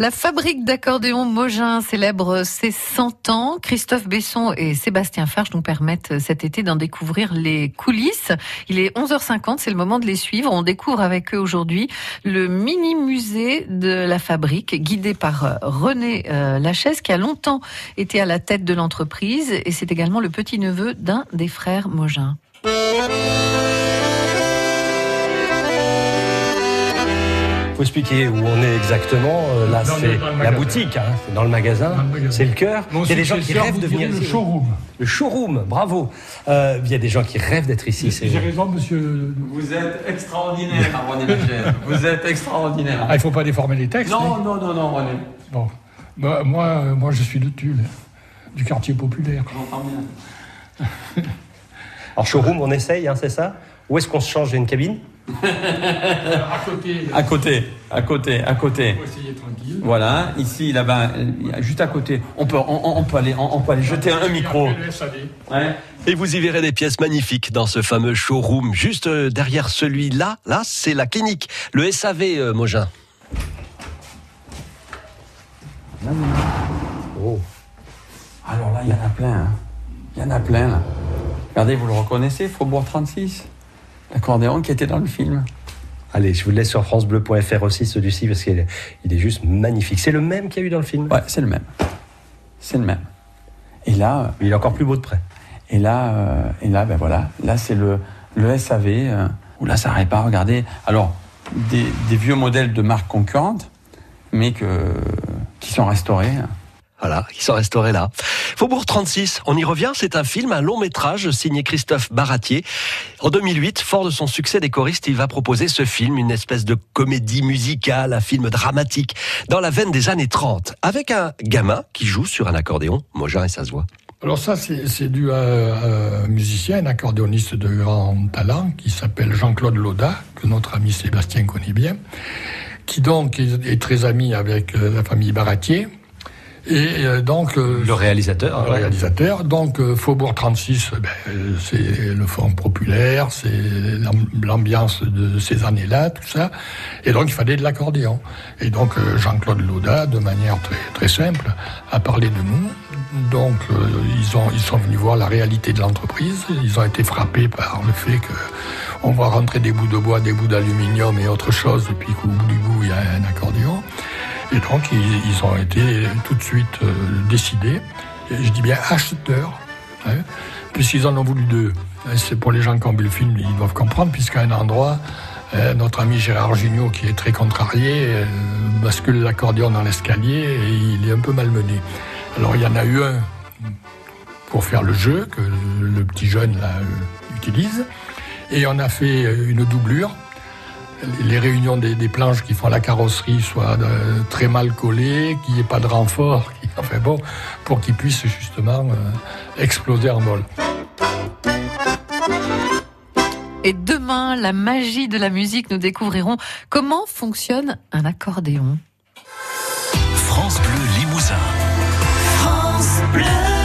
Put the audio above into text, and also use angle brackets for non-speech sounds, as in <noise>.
La fabrique d'accordéons Mogin célèbre ses 100 ans. Christophe Besson et Sébastien Farge nous permettent cet été d'en découvrir les coulisses. Il est 11h50, c'est le moment de les suivre. On découvre avec eux aujourd'hui le mini musée de la fabrique, guidé par René euh, Lachaise, qui a longtemps été à la tête de l'entreprise. Et c'est également le petit-neveu d'un des frères Mogin. Faut expliquer où on est exactement. Euh, là, c'est la boutique, hein, c'est dans le magasin, c'est le cœur. il y a des gens qui rêvent de venir ici. Le showroom. Le showroom, bravo. Euh, il y a des gens qui rêvent d'être ici. J'ai raison, monsieur. Vous êtes extraordinaire, René Vous êtes extraordinaire. Ah, il ne faut pas déformer les textes. Non, non, non, non, René. Bon. Bah, moi, moi, je suis de Tulle, du quartier populaire. J'entends bien. Alors, showroom, on essaye, hein, c'est ça? Où est-ce qu'on se change J'ai une cabine à côté. À côté, à côté, à côté. essayer tranquille. Voilà, ici, là-bas, juste à côté. On peut, on, peut aller, on, peut aller jeter un micro. Et vous y verrez des pièces magnifiques dans ce fameux showroom. Juste euh, derrière celui-là, là, c'est la clinique, le SAV euh, Mogin. Oh. Alors là, il y en a plein. Hein. Il y en a plein, là. Regardez, vous le reconnaissez, Faubourg 36 l'accordéon qui était dans le film. Allez, je vous laisse sur francebleu.fr aussi celui-ci parce qu'il est, il est juste magnifique. C'est le même qu'il y a eu dans le film? Ouais, c'est le même. C'est le même. Et là, euh, il est encore plus beau de près. Et là, euh, et là, ben voilà, là c'est le, le SAV euh, où là ça répare. Regardez, alors des, des, vieux modèles de marques concurrentes, mais que qui sont restaurés. Voilà, ils sont restaurés là. Faubourg 36, on y revient, c'est un film, un long métrage signé Christophe Baratier. En 2008, fort de son succès des choristes, il va proposer ce film, une espèce de comédie musicale, un film dramatique, dans la veine des années 30, avec un gamin qui joue sur un accordéon, Mogin et sa voix. Alors ça, c'est dû à un musicien, un accordéoniste de grand talent, qui s'appelle Jean-Claude Lauda, que notre ami Sébastien connaît bien, qui donc est très ami avec euh, la famille Baratier et euh, donc euh, le réalisateur. Le réalisateur. Donc euh, Faubourg 36, ben, c'est le fond populaire, c'est l'ambiance de ces années-là, tout ça. Et donc il fallait de l'accordéon. Et donc Jean-Claude Lauda, de manière très très simple, a parlé de nous. Donc ils ont ils sont venus voir la réalité de l'entreprise. Ils ont été frappés par le fait que on va rentrer des bouts de bois, des bouts d'aluminium et autre chose, et puis qu'au bout du bout il y a un accordéon. Et donc, ils, ont été tout de suite euh, décidés, je dis bien acheteurs, hein, puisqu'ils en ont voulu deux. C'est pour les gens qui ont vu le film, ils doivent comprendre, puisqu'à un endroit, euh, notre ami Gérard Jugnot, qui est très contrarié, euh, bascule l'accordéon dans l'escalier et il est un peu malmené. Alors, il y en a eu un pour faire le jeu, que le petit jeune là, utilise, et on a fait une doublure les réunions des, planches qui font la carrosserie soient euh, très mal collées, qu'il n'y ait pas de renfort, <laughs> enfin bon, pour qu'ils puissent justement euh, exploser en vol. Et demain, la magie de la musique, nous découvrirons comment fonctionne un accordéon. France Bleu Limousin. France Bleu.